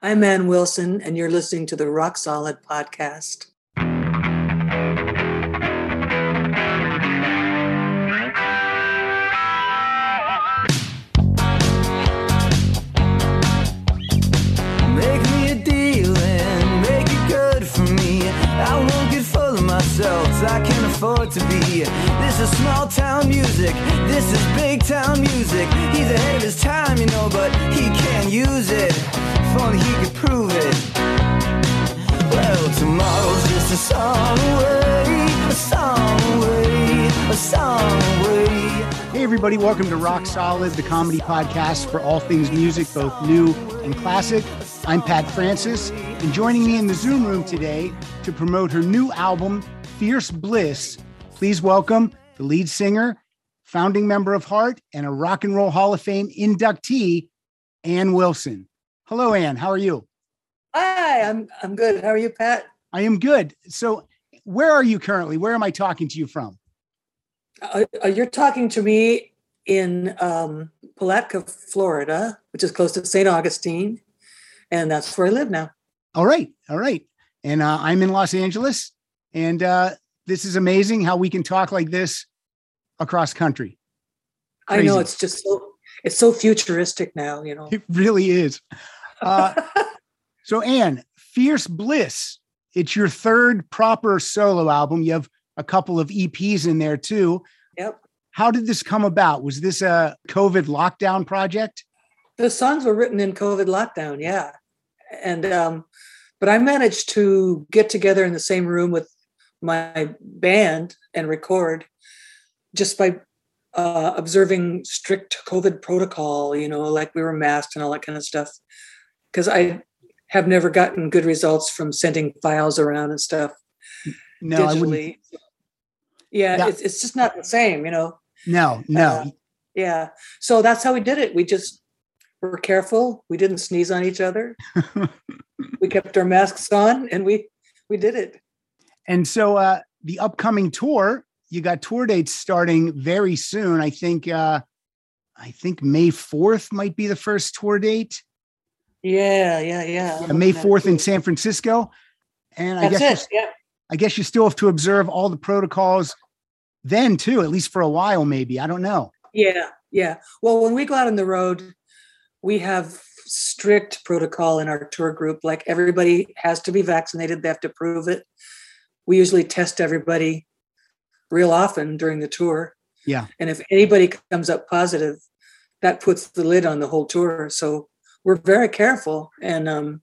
I'm Ann Wilson, and you're listening to the Rock Solid Podcast. Make me a deal and make it good for me. I won't get full of myself, I can afford to be. This is small town music, this is big town music. He's ahead of his time, you know, but he can't use it. If only he could prove it. Well, tomorrow's just a song away, a song away, a song away. Hey, everybody, welcome to Rock Solid, the comedy podcast for all things music, both new and classic. I'm Pat Francis, and joining me in the Zoom room today to promote her new album, Fierce Bliss, please welcome the lead singer, founding member of Heart, and a Rock and Roll Hall of Fame inductee, Ann Wilson. Hello, Ann. How are you? Hi, I'm I'm good. How are you, Pat? I am good. So, where are you currently? Where am I talking to you from? Uh, uh, you're talking to me in um, Palatka, Florida, which is close to St. Augustine, and that's where I live now. All right. All right. And uh, I'm in Los Angeles. And uh, this is amazing how we can talk like this across country. I know it's just so it's so futuristic now. You know. It really is. Uh, so, Ann, Fierce Bliss, it's your third proper solo album. You have a couple of EPs in there too. Yep. How did this come about? Was this a COVID lockdown project? The songs were written in COVID lockdown, yeah. And um, but I managed to get together in the same room with my band and record just by uh, observing strict COVID protocol, you know, like we were masked and all that kind of stuff. Because I have never gotten good results from sending files around and stuff No, I wouldn't. digitally. Yeah, Yeah. It's, it's just not the same, you know. No, no. Uh, Yeah. So that's how we did it. We just were careful. We didn't sneeze on each other. we kept our masks on and we we did it. And so uh the upcoming tour, you got tour dates starting very soon. I think uh I think May 4th might be the first tour date. Yeah, yeah, yeah. May 4th in San Francisco. And I That's guess it. Yeah. I guess you still have to observe all the protocols then too, at least for a while, maybe. I don't know. Yeah, yeah. Well, when we go out on the road, we have strict protocol in our tour group. Like everybody has to be vaccinated, they have to prove it. We usually test everybody real often during the tour. Yeah. And if anybody comes up positive, that puts the lid on the whole tour. So we're very careful. And um,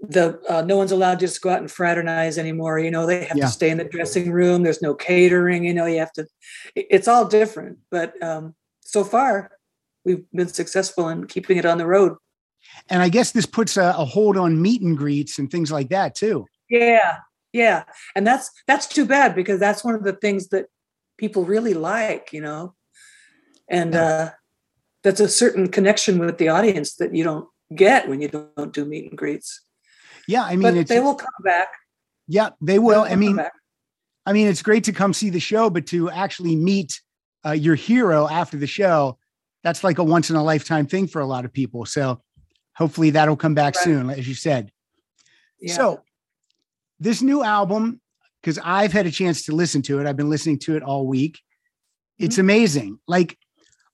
the uh, no one's allowed to just go out and fraternize anymore. You know, they have Yeah. to stay in the dressing room. There's no catering. You know, you have to. It's all different, but um, so far we've been successful in keeping it on the road. And I guess this puts a, a hold on meet and greets and things like that too. Yeah, yeah, and that's that's too bad because that's one of the things that people really like. You know, and uh, that's a certain connection with the audience that you don't get when you don't do meet and greets. Yeah. I mean, they will come back. yeah, they They will. I mean. I mean, it's great to come see the show, but to actually meet uh, your hero after the show, that's like a once in a lifetime thing for a lot of people. So hopefully that'll come back Right. soon, as you said. Yeah. So this new album, because I've had a chance to listen to it, I've been listening to it all week. It's amazing. Like,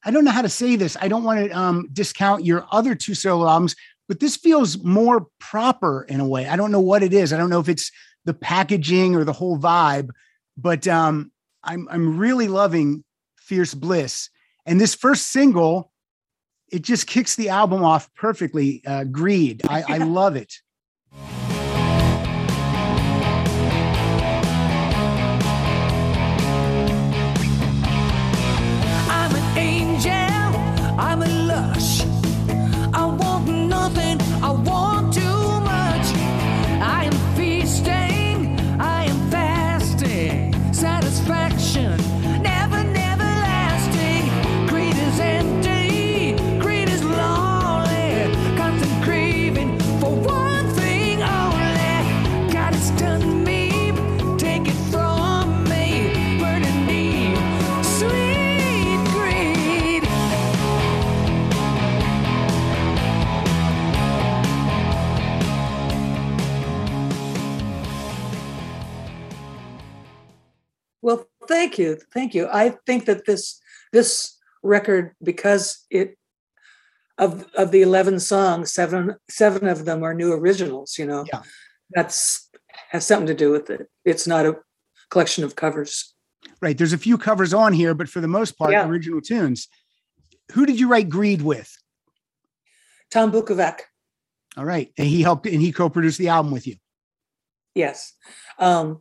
I don't know how to say this. I don't want to um, discount your other two solo albums, but this feels more proper in a way. I don't know what it is. I don't know if it's the packaging or the whole vibe, but um, I'm I'm really loving Fierce Bliss. And this first single, it just kicks the album off perfectly. Uh, Greed. I, I love it. Thank you, thank you. I think that this this record, because it of of the eleven songs, seven seven of them are new originals. You know, Yeah. that's has something to do with it. It's not a collection of covers. Right. There's a few covers on here, but for the most part, Yeah. original tunes. Who did you write Greed with? Tom Bukovac, All right. And he helped and he co-produced the album with you. yes. Um,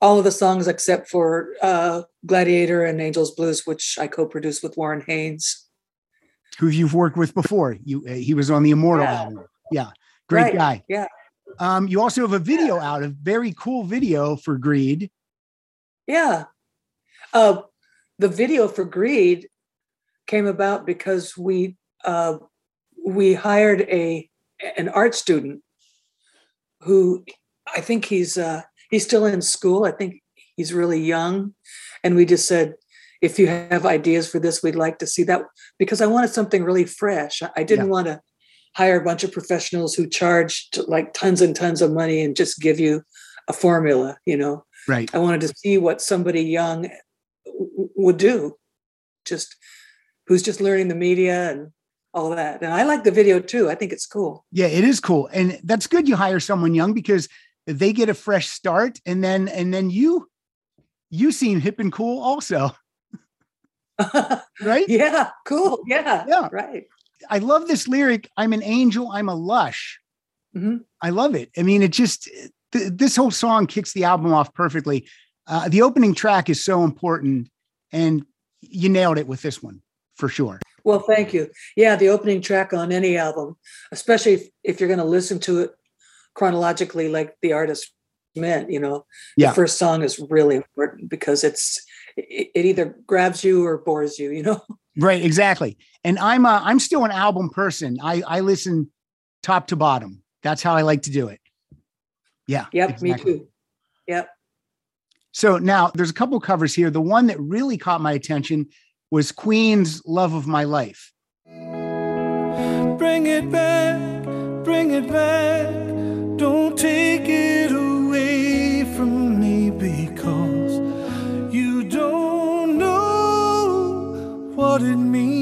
all of the songs except for uh, Gladiator and Angels Blues, which I co-produced with Warren Haynes. who you've worked with before. You uh, he was on the Immortal Yeah. album. Yeah, great Right, guy. yeah. Um, you also have a video out, a very cool video for Greed. Yeah. Uh, the video for Greed came about because we uh, we hired a an art student who I think he's uh, he's still in school. I think he's really young, and we just said, if you have ideas for this, we'd like to see that because I wanted something really fresh. I- didn't want to hire a bunch of professionals who charged like tons and tons of money and just give you a formula, you know. Right. I wanted to see what somebody young w- would do, just who's just learning the media and all that. And I like the video too. I think it's cool. Yeah, it is cool. And that's good you hire someone young because they get a fresh start and then and then you you seem hip and cool also, right? yeah, cool. Yeah, Yeah. right. I love this lyric, I'm an angel, I'm a lush. Mhm. I love it. I mean, it just th- this whole song kicks the album off perfectly. Uh, the opening track is so important, and you nailed it with this one for sure. Well, thank you. Yeah, the opening track on any album, especially if, if you're going to listen to it chronologically, like the artist meant, you know, Yeah. the first song is really important because it's it, it either grabs you or bores you, you know. Right, exactly. And I'm uh, I'm still an album person. I I listen top to bottom. That's how I like to do it. Yeah. Yep, exactly. me too. Yep. So now there's a couple covers here. The one that really caught my attention was Queen's "Love of My Life." Bring it back, bring it back. Take it away from me because you don't know what it means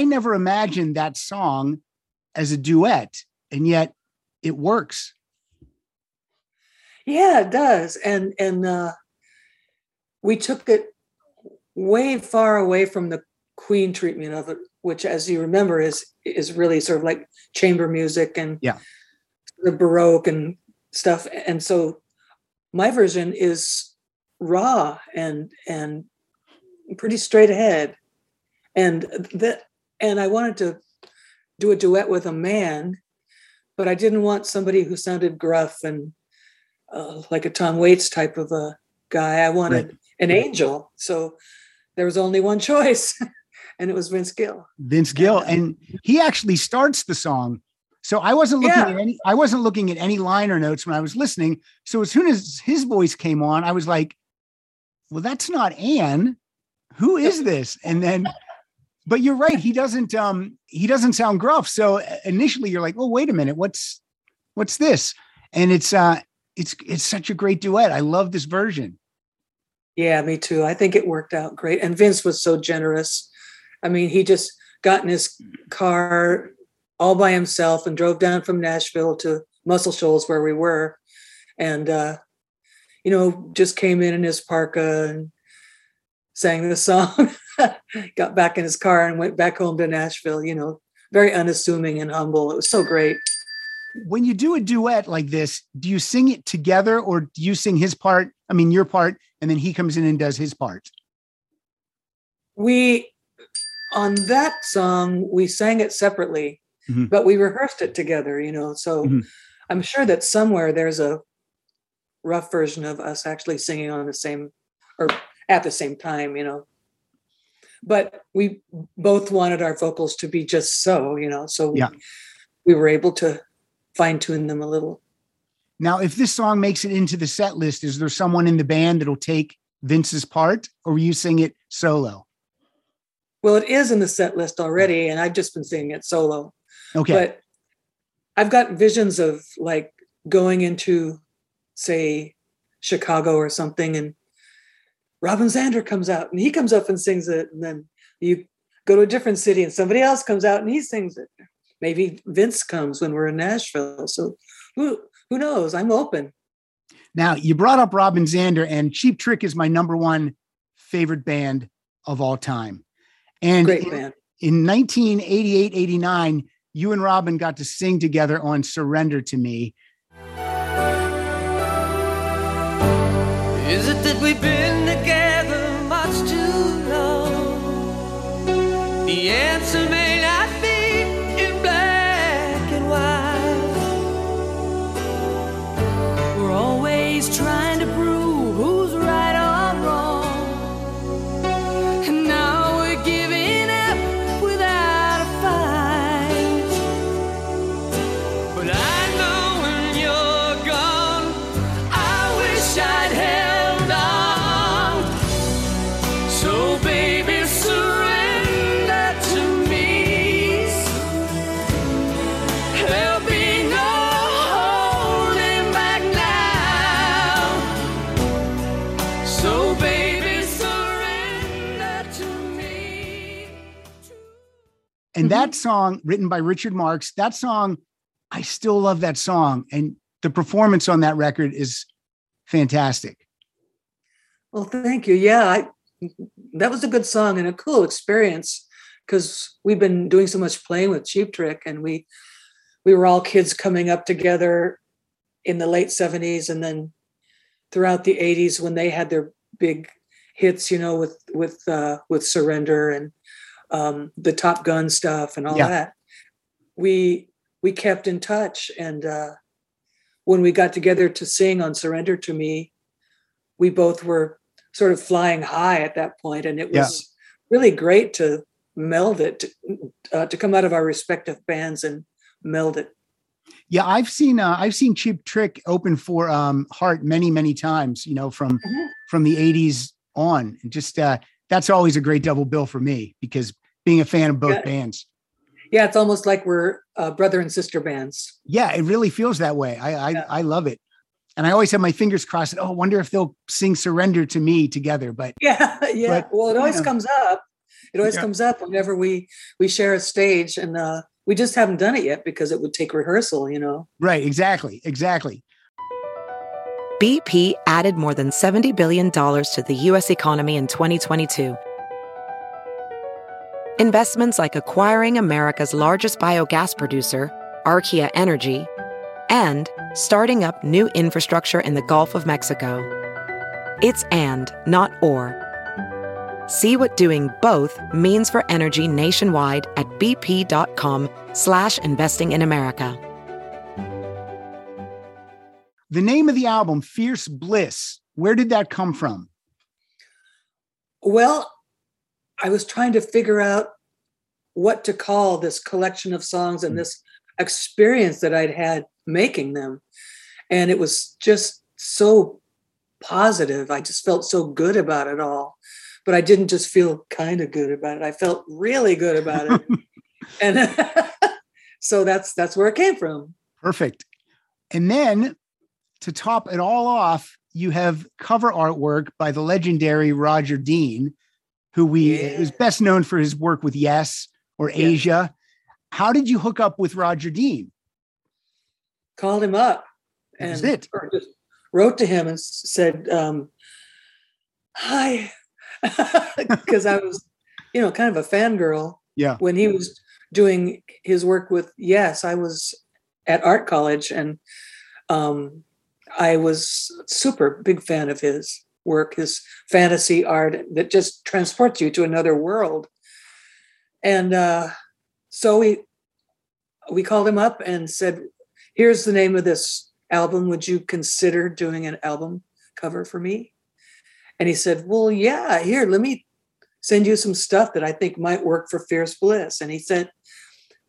I never imagined that song as a duet, and yet it works. Yeah, it does. And and uh we took it way far away from the Queen treatment of it, which as you remember is is really sort of like chamber music and Yeah. the Baroque and stuff. And so my version is raw and and pretty straight ahead. And that and I wanted to do a duet with a man, but I didn't want somebody who sounded gruff and uh, like a Tom Waits type of a guy. I wanted Right. an angel. So there was only one choice, and it was Vince Gill. Vince Gill, and he actually starts the song. So I wasn't looking Yeah. at any. I wasn't looking at any liner notes when I was listening. So as soon as his voice came on, I was like, "Well, that's not Ann. Who is this?" And then, but you're right. He doesn't. Um, he doesn't sound gruff. So uh, initially, you're like, "Oh, wait a minute. What's what's this?" And it's uh, it's it's such a great duet. I love this version. Yeah, me too. I think it worked out great. And Vince was so generous. I mean, he just got in his car all by himself and drove down from Nashville to Muscle Shoals where we were. And, uh, you know, just came in in his parka and sang the song, got back in his car and went back home to Nashville, you know, very unassuming and humble. It was so great. when you do a duet like this, do you sing it together or do you sing his part? I mean, your part, and then he comes in and does his part. we on that song, we sang it separately, Mhm. but we rehearsed it together, you know. So Mhm. I'm sure that somewhere there's a rough version of us actually singing on the same or at the same time, you know. But we both wanted our vocals to be just so, you know, so Yeah. we were able to fine tune them a little. Now, if this song makes it into the set list, is there someone in the band that'll take Vince's part, or will you sing it solo? Well, it is in the set list already, and I've just been singing it solo. Okay. But I've got visions of like going into, say, Chicago or something, and Robin Zander comes out and he comes up and sings it. And then you go to a different city and somebody else comes out and he sings it. Maybe Vince comes when we're in Nashville. So who who knows? I'm open. Now, you brought up Robin Zander, and Cheap Trick is my number one favorite band of all time. And Great in, band. in 1988 89, you and Robin got to sing together on Surrender to Me. Is it that we've been together And that song, written by Richard Marx, that song, I still love that song. And the performance on that record is fantastic. Well, thank you. Yeah, I, that was a good song and a cool experience because we've been doing so much playing with Cheap Trick, and we we were all kids coming up together in the late '70s, and then throughout the '80s when they had their big hits, you know, with with uh, with Surrender and um, the Top Gun stuff and all Yeah. that. We we kept in touch, and uh, when we got together to sing on Surrender to Me, we both were sort of flying high at that point, and it Yeah. was really great to meld it to, uh, to come out of our respective bands and meld it. Yeah, I've seen uh, I've seen Cheap Trick open for um, Heart many many times. You know, from Mhm. from the '80s on. And just uh, that's always a great double bill for me because being a fan of both Yeah. bands. Yeah, it's almost like we're uh, brother and sister bands. Yeah, it really feels that way. I I, Yeah. I love it, and I always have my fingers crossed. Oh, I wonder if they'll sing "Surrender to Me" together. But Yeah, yeah. But, well, it always know. comes up. It always Yeah. comes up whenever we we share a stage, and uh, we just haven't done it yet because it would take rehearsal. You know. right, exactly, exactly. BP added more than $70 billion to the U.S. economy in 2022. Investments like acquiring America's largest biogas producer, Archaea Energy, and starting up new infrastructure in the Gulf of Mexico. It's and, not or. See what doing both means for energy nationwide at bp.com slash investing in America. The name of the album, "Fierce Bliss." Where did that come from? Well, I was trying to figure out what to call this collection of songs and hmm. this experience that I'd had making them. And it was just so positive. I just felt so good about it all. But I didn't just feel kind of good about it. I felt really good about it. and so that's that's where it came from. Perfect. And then to top it all off, you have cover artwork by the legendary Roger Dean, who we Yeah. is best known for his work with Yes or Yeah. Asia. How did you hook up with Roger Dean? Called him up and it. wrote to him and said, um, "Hi," because I was, you know, kind of a fangirl Yeah. when he was doing his work with Yes. I was at art college and um, I was super big fan of his work, his fantasy art that just transports you to another world. and uh, so we we called him up and said, "Here's the name of this album. Would you consider doing an album cover for me?" And he said, "Well, yeah. Here, let me send you some stuff that I think might work for Fierce Bliss." And he sent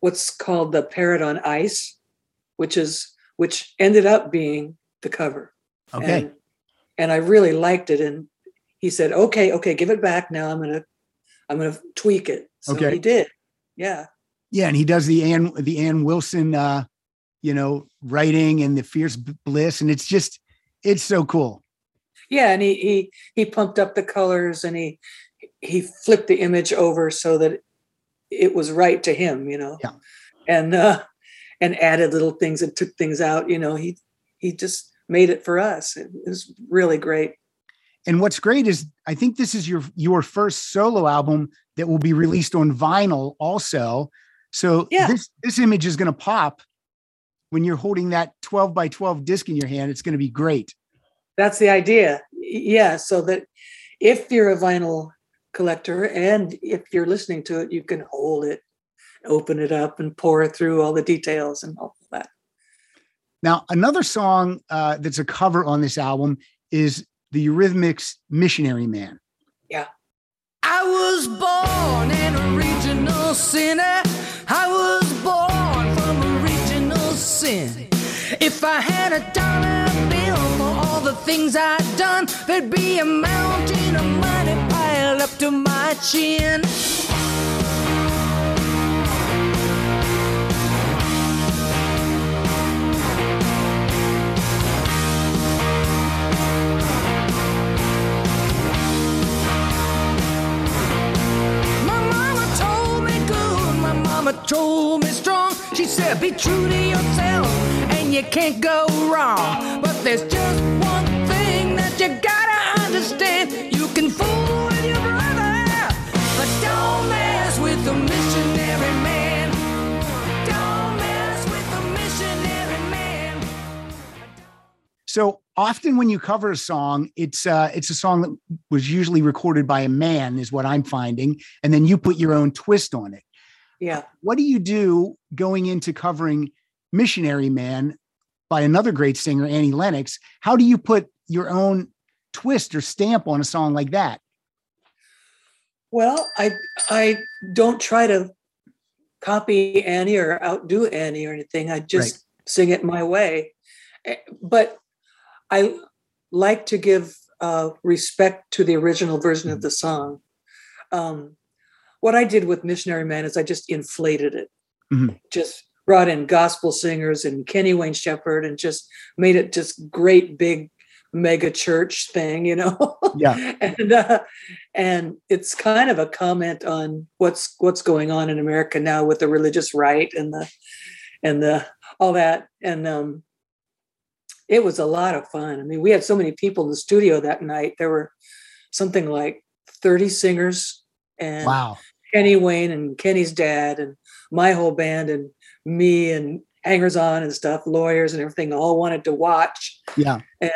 what's called the Parrot on Ice, which is which ended up being the cover. Okay. And, and I really liked it. And he said, "Okay, okay, give it back now. I'm gonna, I'm gonna tweak it." So Okay. he did. Yeah. Yeah, and he does the Ann the Ann Wilson uh, you know, writing and the fierce bliss. And it's just it's so cool. Yeah, and he he he pumped up the colors and he he flipped the image over so that it was right to him, you know. Yeah. And uh and added little things and took things out, you know. He he just made it for us. It was really great. And what's great is I think this is your your first solo album that will be released on vinyl also. So Yeah. this this image is going to pop when you're holding that 12 by 12 disc in your hand. It's going to be great. That's the idea. Yeah, so that if you're a vinyl collector and if you're listening to it, you can hold it, open it up, and pour through all the details and all that. Now, another song uh, that's a cover on this album is the Eurythmics Missionary Man. Yeah. I was born an original sinner. I was born from original sin. If I had a dollar bill for all the things I'd done, there'd be a mountain of money piled up to my chin. Said, Be true to yourself and you can't go wrong. But there's just one thing that you gotta understand you can fool with your brother, but don't mess with the missionary man. Don't mess with the missionary man. So often when you cover a song, it's uh, it's a song that was usually recorded by a man, is what I'm finding, and then you put your own twist on it. Yeah. What do you do going into covering Missionary Man by another great singer, Annie Lennox? How do you put your own twist or stamp on a song like that? Well, I I don't try to copy Annie or outdo Annie or anything. I just sing it my way. Eh, But I like to give uh, respect to the original version of the song. Um, what I did with Missionary Man is I just inflated it, Mhm. just brought in gospel singers and Kenny Wayne Shepherd and just made it just great big mega church thing, you know. Yeah. and uh, and it's kind of a comment on what's what's going on in America now with the religious right and the and the all that and um it was a lot of fun. I mean, we had so many people in the studio that night. There were something like 30 singers and Wow. Kenny Wayne and Kenny's dad and my whole band and me and hangers on and stuff, lawyers and everything all wanted to watch. Yeah. And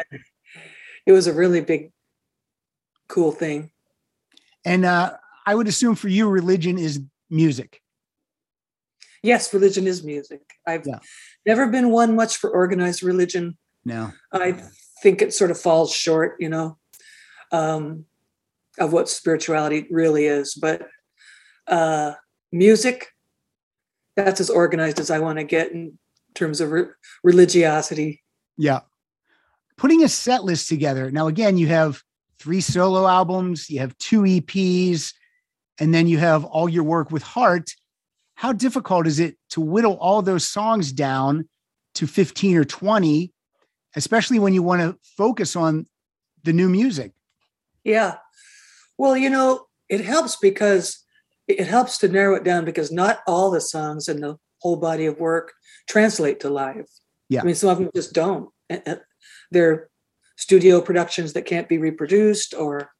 it was a really big cool thing. And uh, I would assume for you, religion is music. yes, religion is music. I've Yeah. never been one much for organized religion. No. I think it sort of falls short, you know, um, of what spirituality really is. But uh, music, that's as organized as I want to get in terms of re- religiosity. Yeah. Putting a set list together. Now, again, you have three solo albums, you have two EPs, and then you have all your work with Heart. How difficult is it to whittle all those songs down to 15 or 20, especially when you want to focus on the new music? Yeah. Well, you know, it helps because it helps to narrow it down because not all the songs in the whole body of work translate to live. Yeah. I mean, some of them just don't. They're studio productions that can't be reproduced, or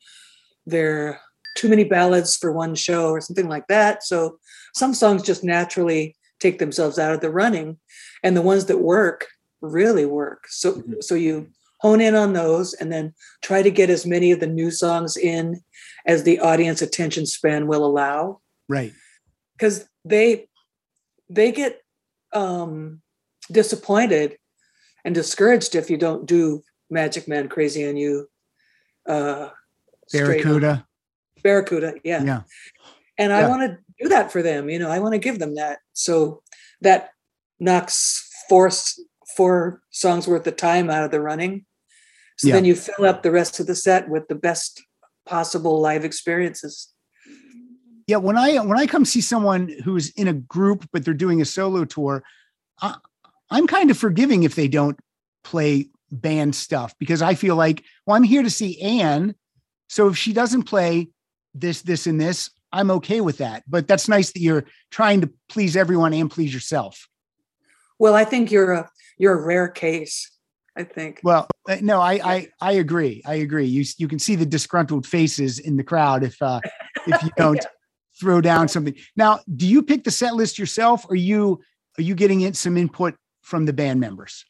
they're too many ballads for one show, or something like that. So some songs just naturally take themselves out of the running, and the ones that work really work. So Mhm. so you hone in on those, and then try to get as many of the new songs in as the audience attention span will allow. Right. because they they get um disappointed and discouraged if you don't do magic man crazy on you uh. Barracuda. barracuda yeah Yeah. and i want to do that for them you know i want to give them that so that knocks s- four songs worth of time out of the running so Yeah. then you fill up the rest of the set with the best possible live experiences Yeah, when I when I come see someone who's in a group but they're doing a solo tour, I, I'm kind of forgiving if they don't play band stuff because I feel like, well, I'm here to see Ann, so if she doesn't play this, this, and this, I'm okay with that. But that's nice that you're trying to please everyone and please yourself. well i think you're a you're a rare case i think Well, uh, no, I I I agree. I agree. You you can see the disgruntled faces in the crowd if uh if you don't throw down something. Now, do you pick the set list yourself or you are you getting in some input from the band members?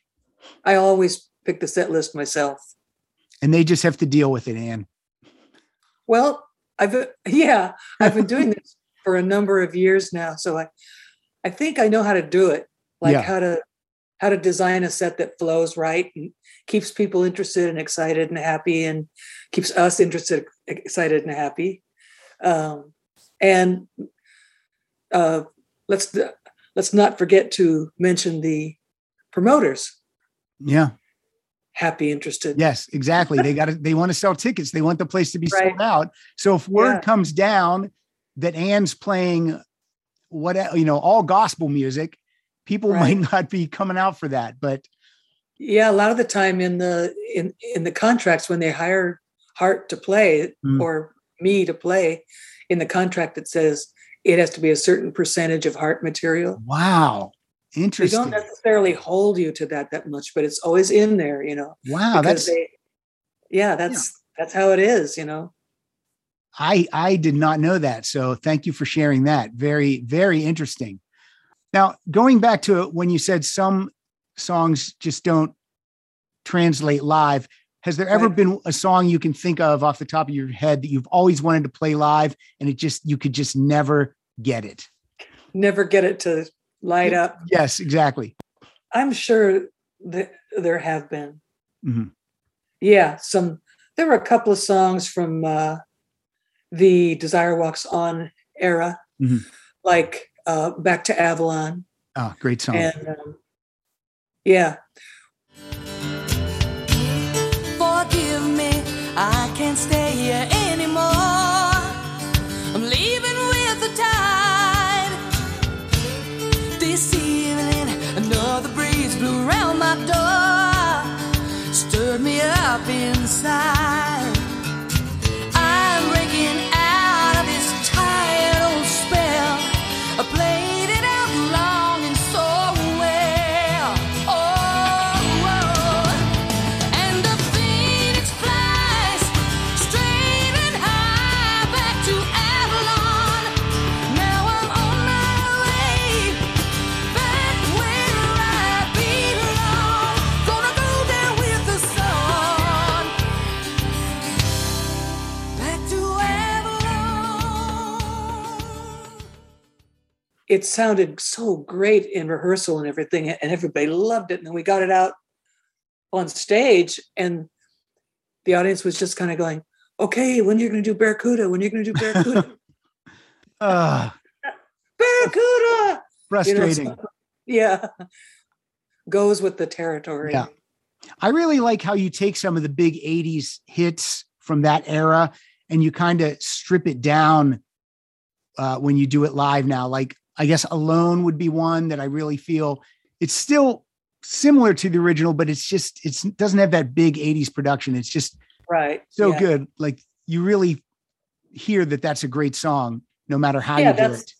i always pick the set list myself And they just have to deal with it, Ann. Well, I've yeah, I've been doing this for a number of years now, so I I think I know how to do it. Like Yeah. how to how to design a set that flows right and keeps people interested and excited and happy and keeps us interested, excited and happy. Um, and uh, let's let's not forget to mention the promoters. Yeah. Happy, interested. Yes, exactly. They got they want to sell tickets. They want the place to be Right. sold out. So if word Yeah. comes down that Ann's playing what you know, all gospel music, people Right. might not be coming out for that. But Yeah, a lot of the time in the in in the contracts when they hire Heart to play Mm. or me to play, in the contract it says it has to be a certain percentage of Heart material. wow. Interesting. They don't necessarily hold you to that that much, but it's always in there, you know. Wow, that's they, yeah, that's that's how it is, you know. I I did not know that. So thank you for sharing that. Very very interesting. Now, going back to when you said some songs just don't translate live, has there ever Right. been a song you can think of off the top of your head that you've always wanted to play live and it just you could just never get it? Never get it to light up. Yes, exactly. I'm sure that there have been. Mhm. Yeah, some there were a couple of songs from uh the Desire Walks On era, Mhm. like uh Back to Avalon. Oh, great song. And um, yeah, it sounded so great in rehearsal and everything, and everybody loved it. And then we got it out on stage, and the audience was just kind of going, "Okay, when are you're going to do Barracuda? When are you're going to do Barracuda? Uh, Barracuda!" You know, frustrating. so- yeah, goes with the territory. Yeah. I really like how you take some of the big 80s hits from that era and you kind of strip it down uh, when you do it live now. Like, I guess Alone would be one that I really feel it's still similar to the original, but it's just, it's, it doesn't have that big 80s production. It's just right. so yeah. good. Like, you really hear that that's a great song, no matter how Yeah, you do it.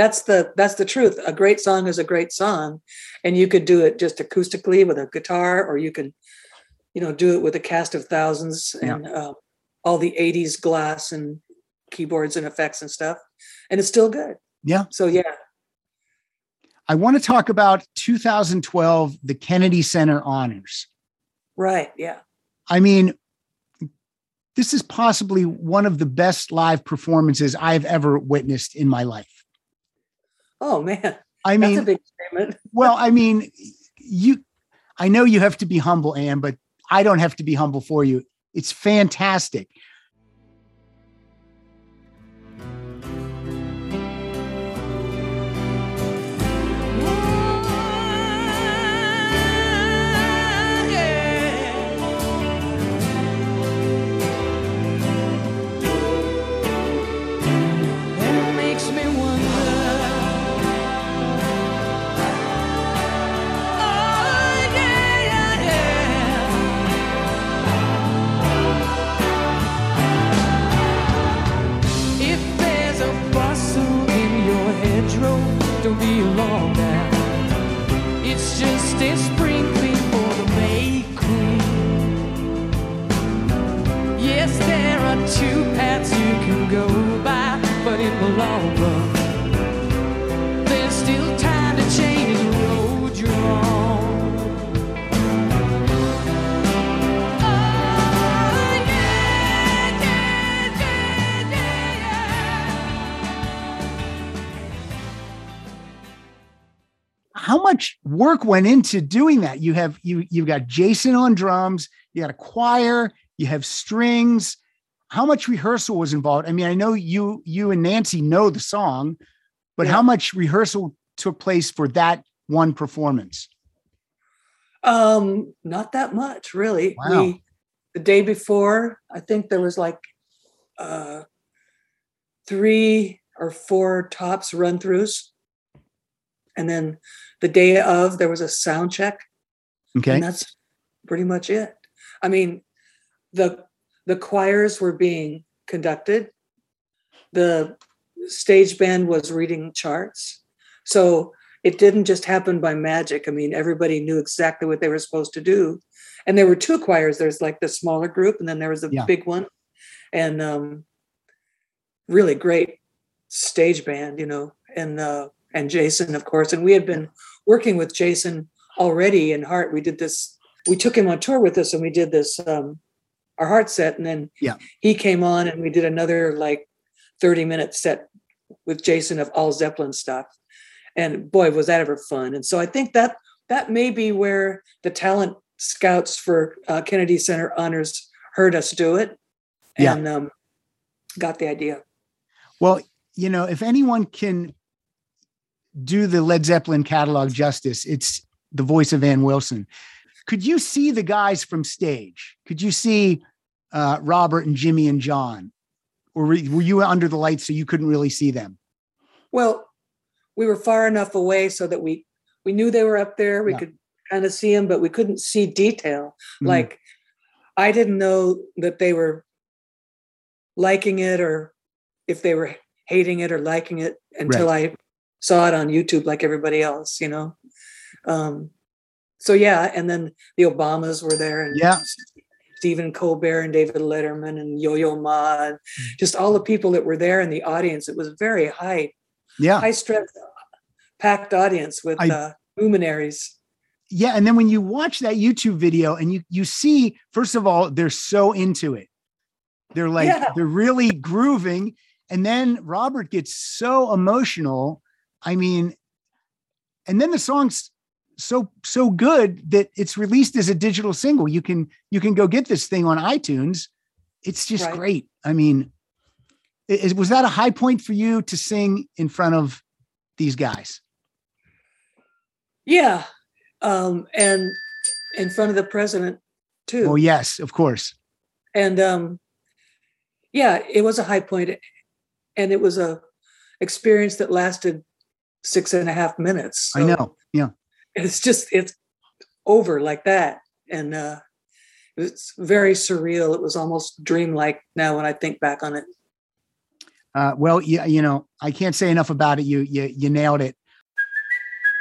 That's the that's the truth a great song is a great song and you could do it just acoustically with a guitar or you can you know do it with a cast of thousands Yeah. and uh, all the 80s glass and keyboards and effects and stuff and it's still good Yeah. so yeah I want to talk about 2012, the Kennedy Center Honors. right yeah I mean, this is possibly one of the best live performances I've ever witnessed in my life. Oh man I that's mean, a big statement well, I mean, you, I know you have to be humble, Ann, but I don't have to be humble for you. It's fantastic. Work went into doing that? You have you you've got Jason on drums, you got a choir, you have strings. How much rehearsal was involved? I mean, I know you you and Nancy know the song, but Yeah. how much rehearsal took place for that one performance? Um, not that much, really. Wow. We the day before, I think there was like uh three or four tops run throughs. And then the day of there was a sound check, Okay. and that's pretty much it. I mean, the the choirs were being conducted. The stage band was reading charts. So it didn't just happen by magic. I mean, everybody knew exactly what they were supposed to do. And there were two choirs. There's like the smaller group, and then there was the Yeah. big one. And um, really great stage band, you know, and uh, and Jason, of course. And we had been working with Jason already in Heart. We did this. We took him on tour with us, and we did this um, our Heart set. And then Yeah. he came on, and we did another like thirty minute set with Jason of all Zeppelin stuff. And boy, was that ever fun! And so I think that that may be where the talent scouts for uh, Kennedy Center Honors heard us do it, Yeah. and um, got the idea. Well, you know, if anyone can do the Led Zeppelin catalog justice, it's the voice of Ann Wilson. Could you see the guys from stage? Could you see uh, Robert and Jimmy and John? Or were were you under the lights so you couldn't really see them? Well, we were far enough away so that we we knew they were up there. We Yeah. could kind of see them, but we couldn't see detail. Mhm. Like I didn't know that they were liking it or if they were hating it or liking it until I saw it on YouTube like everybody else, you know. Um, so yeah, and then the Obamas were there and Yeah. Stephen Colbert and David Letterman and Yo-Yo Ma, and Mm. just all the people that were there in the audience. It was very high Yeah. high stress packed audience with I- uh, luminaries. yeah. And then when you watch that YouTube video and you you see, first of all, they're so into it. They're like, Yeah. they're really grooving. And then Robert gets so emotional. I mean, and then the song's so so good that it's released as a digital single. You can you can go get this thing on iTunes. It's just Right. great. I mean, is, was that a high point for you to sing in front of these guys? Yeah, um, and in front of the president too. Oh yes, of course. And um, yeah, it was a high point, and it was a experience that lasted six and a half minutes. I know. Yeah. It's just it's over like that, and uh, it's very surreal. It was almost dreamlike now when I think back on it. Uh, well, you, you know, I can't say enough about it. You you you nailed it.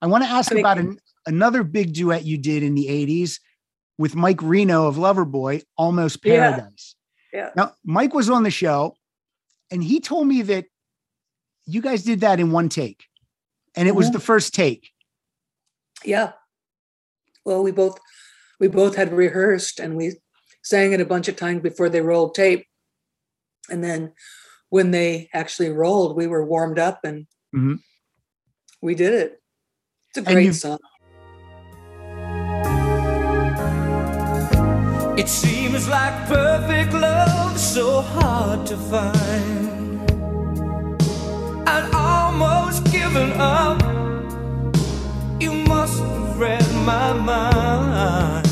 I want to ask about an, another big duet you did in the 80s with Mike Reno of Loverboy, Almost Paradise. Yeah. Now, Mike was on the show and he told me that you guys did that in one take and it was Mhm. the first take. Yeah. Well, we both we both had rehearsed and we sang it a bunch of times before they rolled tape. And then when they actually rolled, we were warmed up and Mhm. we did it. It's a great you've- song. It seems like perfect love so hard to find. I'd almost given up. You must have read my mind.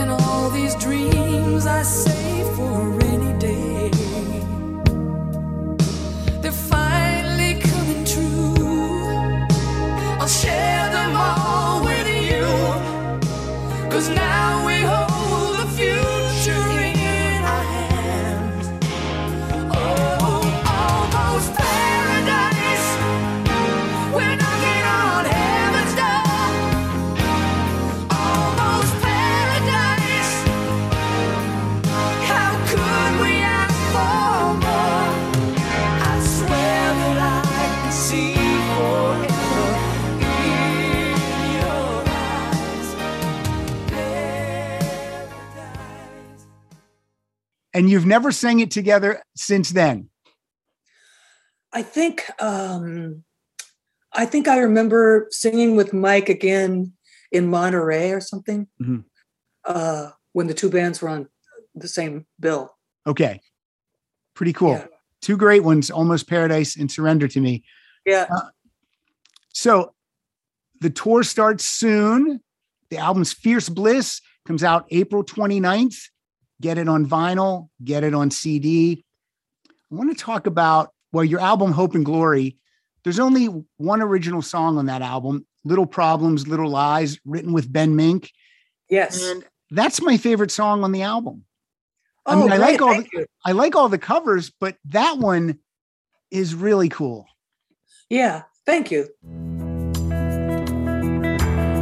And all these dreams I save for a Cause now And you've never sang it together since then. I think um I think I remember singing with Mike again in Monterey or something. Mhm. Uh when the two bands were on the same bill. Okay. Pretty cool. Yeah. Two great ones, Almost Paradise and Surrender to Me. Yeah. So the tour starts soon. The album's Fierce Bliss comes out April 29th. Get it on vinyl, get it on CD. I want to talk about, well, your album Hope and Glory. There's only one original song on that album, Little Problems, Little Lies, written with Ben Mink. Yes. And that's my favorite song on the album. I oh, mean, I like all thank you. I like all the covers, but that one is really cool. Yeah, thank you.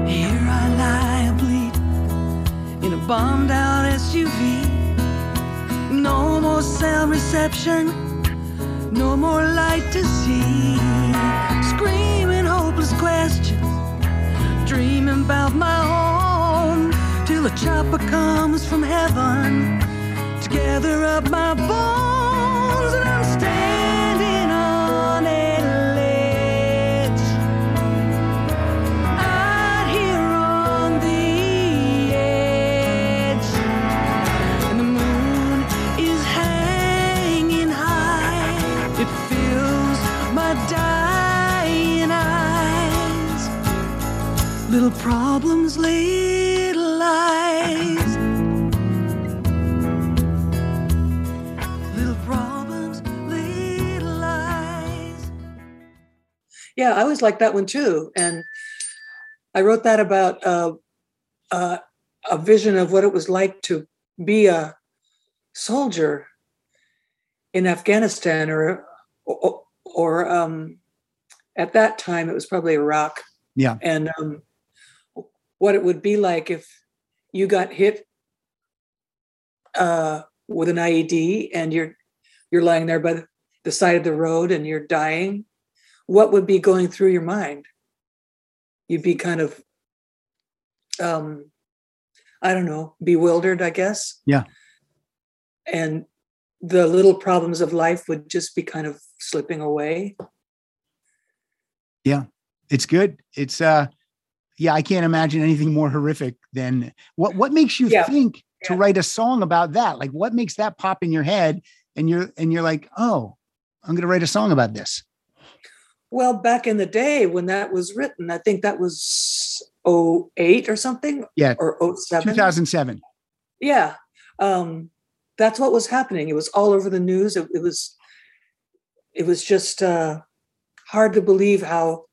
Here I lie bleed in a bombed out reception, no more light to see. Screaming hopeless questions, dreaming about my home till a chopper comes from heaven. To gather up my bones Little problems, little lies. Little problems, little lies. Yeah, I was like that one too. And I wrote that about uh, uh, a vision of what it was like to be a soldier in Afghanistan or, or, or um, at that time, it was probably Iraq. Yeah. And um, what it would be like if you got hit uh, with an IED and you're you're lying there by the- side of the road and you're dying what would be going through your mind you'd be kind of um i don't know bewildered i guess Yeah. and the little problems of life would just be kind of slipping away Yeah, It's good. It's uh yeah, I can't imagine anything more horrific than what what makes you Yeah. think to write a song about that? Like what makes that pop in your head and you're and you're like, "Oh, I'm going to write a song about this? Well, back in the day when that was written, I think that was 08 or something. Yeah. Or 07. 2007. Yeah. Um, that's what was happening. It was all over the news. It, it was it was just uh, hard to believe how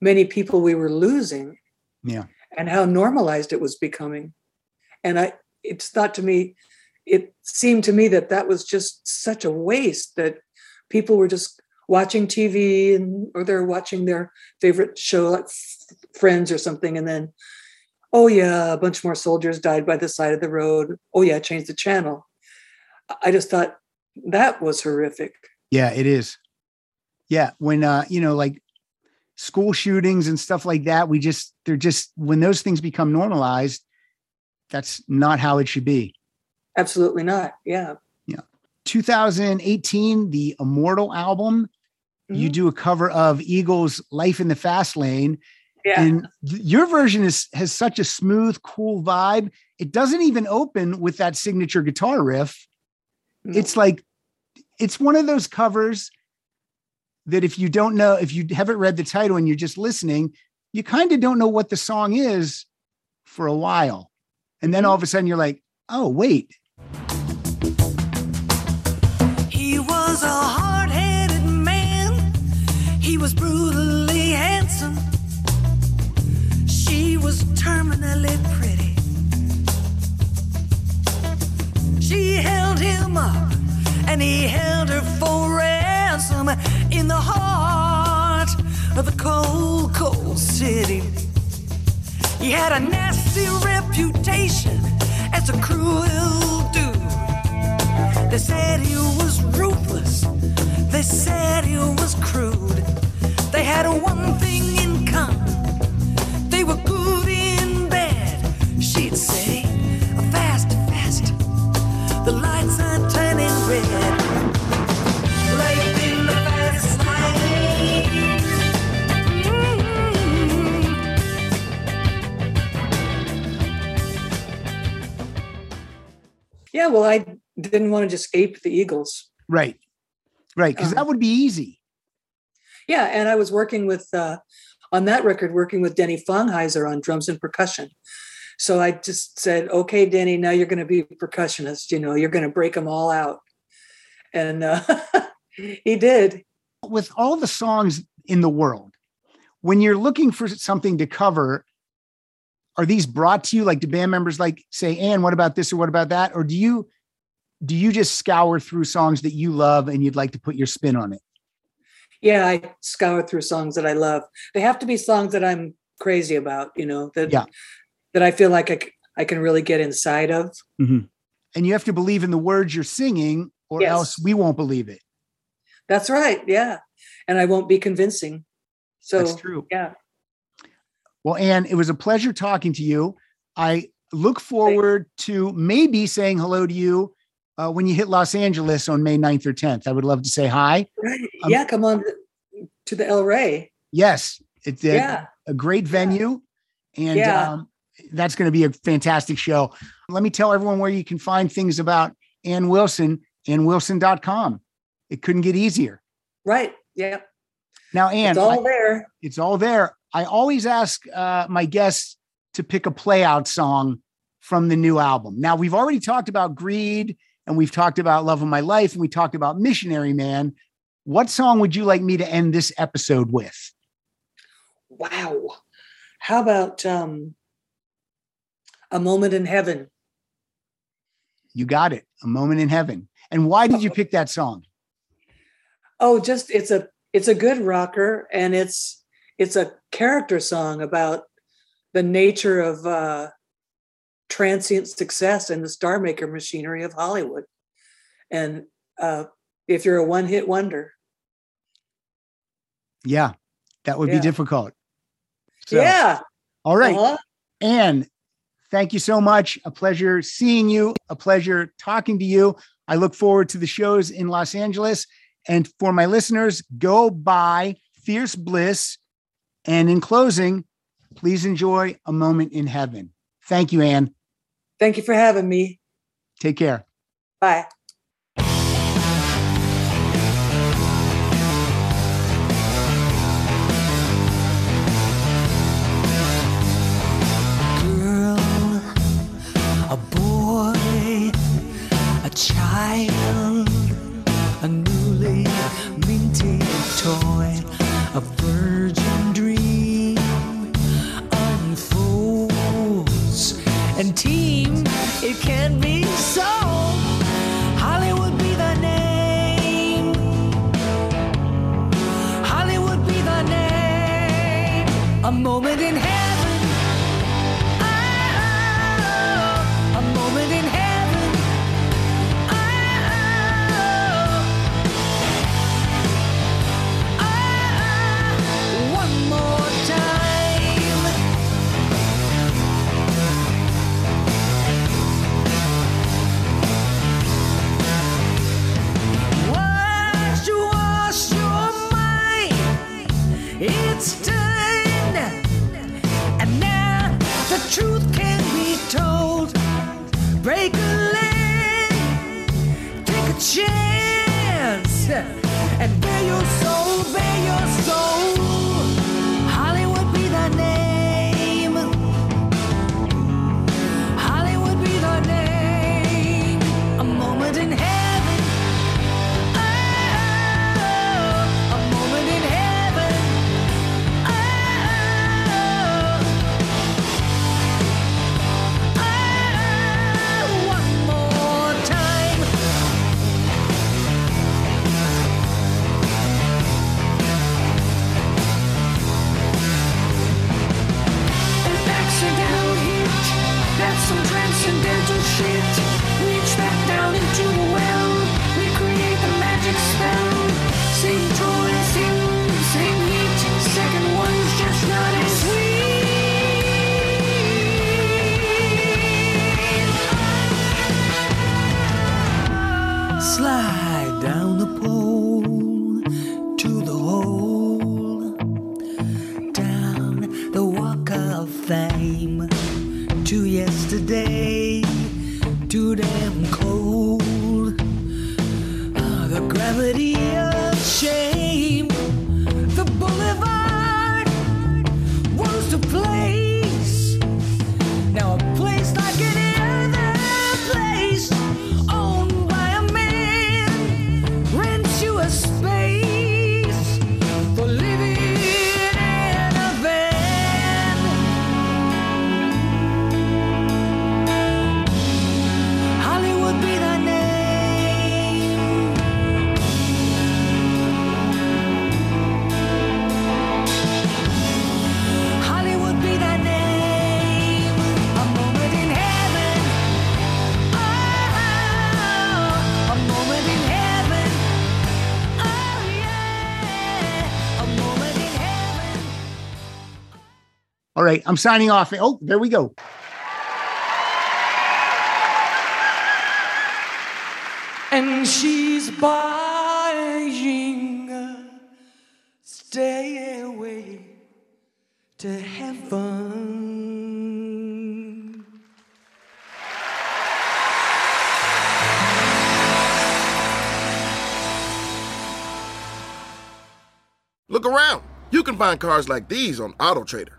many people we were losing Yeah. and how normalized it was becoming. And I, it's thought to me, it seemed to me that that was just such a waste that people were just watching TV and or they're watching their favorite show like Friends or something, and then, oh yeah, a bunch more soldiers died by the side of the road. Oh yeah, change the channel. I just thought that was horrific. Yeah, it is. Yeah. When, uh, you know, like school shootings and stuff like that, we just, they're just, when those things become normalized, that's not how it should be. Absolutely not. Yeah. Yeah. 2018, the Immortal album, you Mhm. do a cover of Eagles' Life in the Fast Lane. Yeah. And th- your version is has such a smooth, cool vibe. It doesn't even open with that signature guitar riff. It's like it's one of those covers that if you don't know, if you haven't read the title and you're just listening, you kind of don't know what the song is for a while. And then mm-hmm. all of a sudden you're like, oh, wait, He was a hard headed man. He was brutally handsome. She was terminally pretty. She held him up and he held her for ransom in the heart of the cold, cold city. He had a nasty reputation as a cruel dude. They said he was ruthless. They said he was crude. They had one thing in common. They were good in bed. She'd say, fast, fast. The lights are turning red. Yeah. Well, I didn't want to just ape the Eagles. right, right, because Um, that would be easy. Yeah, and I was working with uh, on that record, working with Denny Fongheiser on drums and percussion. So I just said, "Okay, Denny, now you're going to be a percussionist. You know, you're going to break them all out." And uh, he did. With all the songs in the world, when you're looking for something to cover, are these brought to you? Like, do band members like say, "Ann, what about this or what about that?" Or do you do you just scour through songs that you love and you'd like to put your spin on it? Yeah, I scour through songs that I love. They have to be songs that I'm crazy about. You know that Yeah. that I feel like I can really get inside of. Mm-hmm. And you have to believe in the words you're singing, or Yes. else we won't believe it. That's right. Yeah, and I won't be convincing. So That's true. yeah. Well, Ann, it was a pleasure talking to you. I look forward to maybe saying hello to you uh, when you hit Los Angeles on May 9th or 10th. I would love to say hi. Right. Um, yeah, come on to the El Rey. Yes, it's a, Yeah. a great venue. And Yeah. um, that's going to be a fantastic show. Let me tell everyone where you can find things about Ann Wilson, annwilson.com. It couldn't get easier. Right. Yeah. Now, Ann, it's all I- there. it's all there. I always ask uh, my guests to pick a play out song from the new album. Now, we've already talked about Greed and we've talked about Love of My Life and we talked about Missionary Man. What song would you like me to end this episode with? Wow. How about um a moment in heaven? You got it. A Moment in Heaven. And why did you pick that song? Oh, just it's a it's a good rocker and it's it's a character song about the nature of uh transient success and the star maker machinery of Hollywood. And uh if you're a one-hit wonder. Yeah, that would be difficult. So, yeah. All right. uh-huh. Ann, thank you so much. A pleasure seeing you, a pleasure talking to you. I look forward to the shows in Los Angeles. And for my listeners, go buy Fierce Bliss. And in closing, please enjoy a moment in heaven. Thank you, Ann. Thank you for having me. Take care. Bye. All right, I'm signing off. Oh, there we go. and she's buying uh, a stairway to heaven. Look around. You can find cars like these on AutoTrader,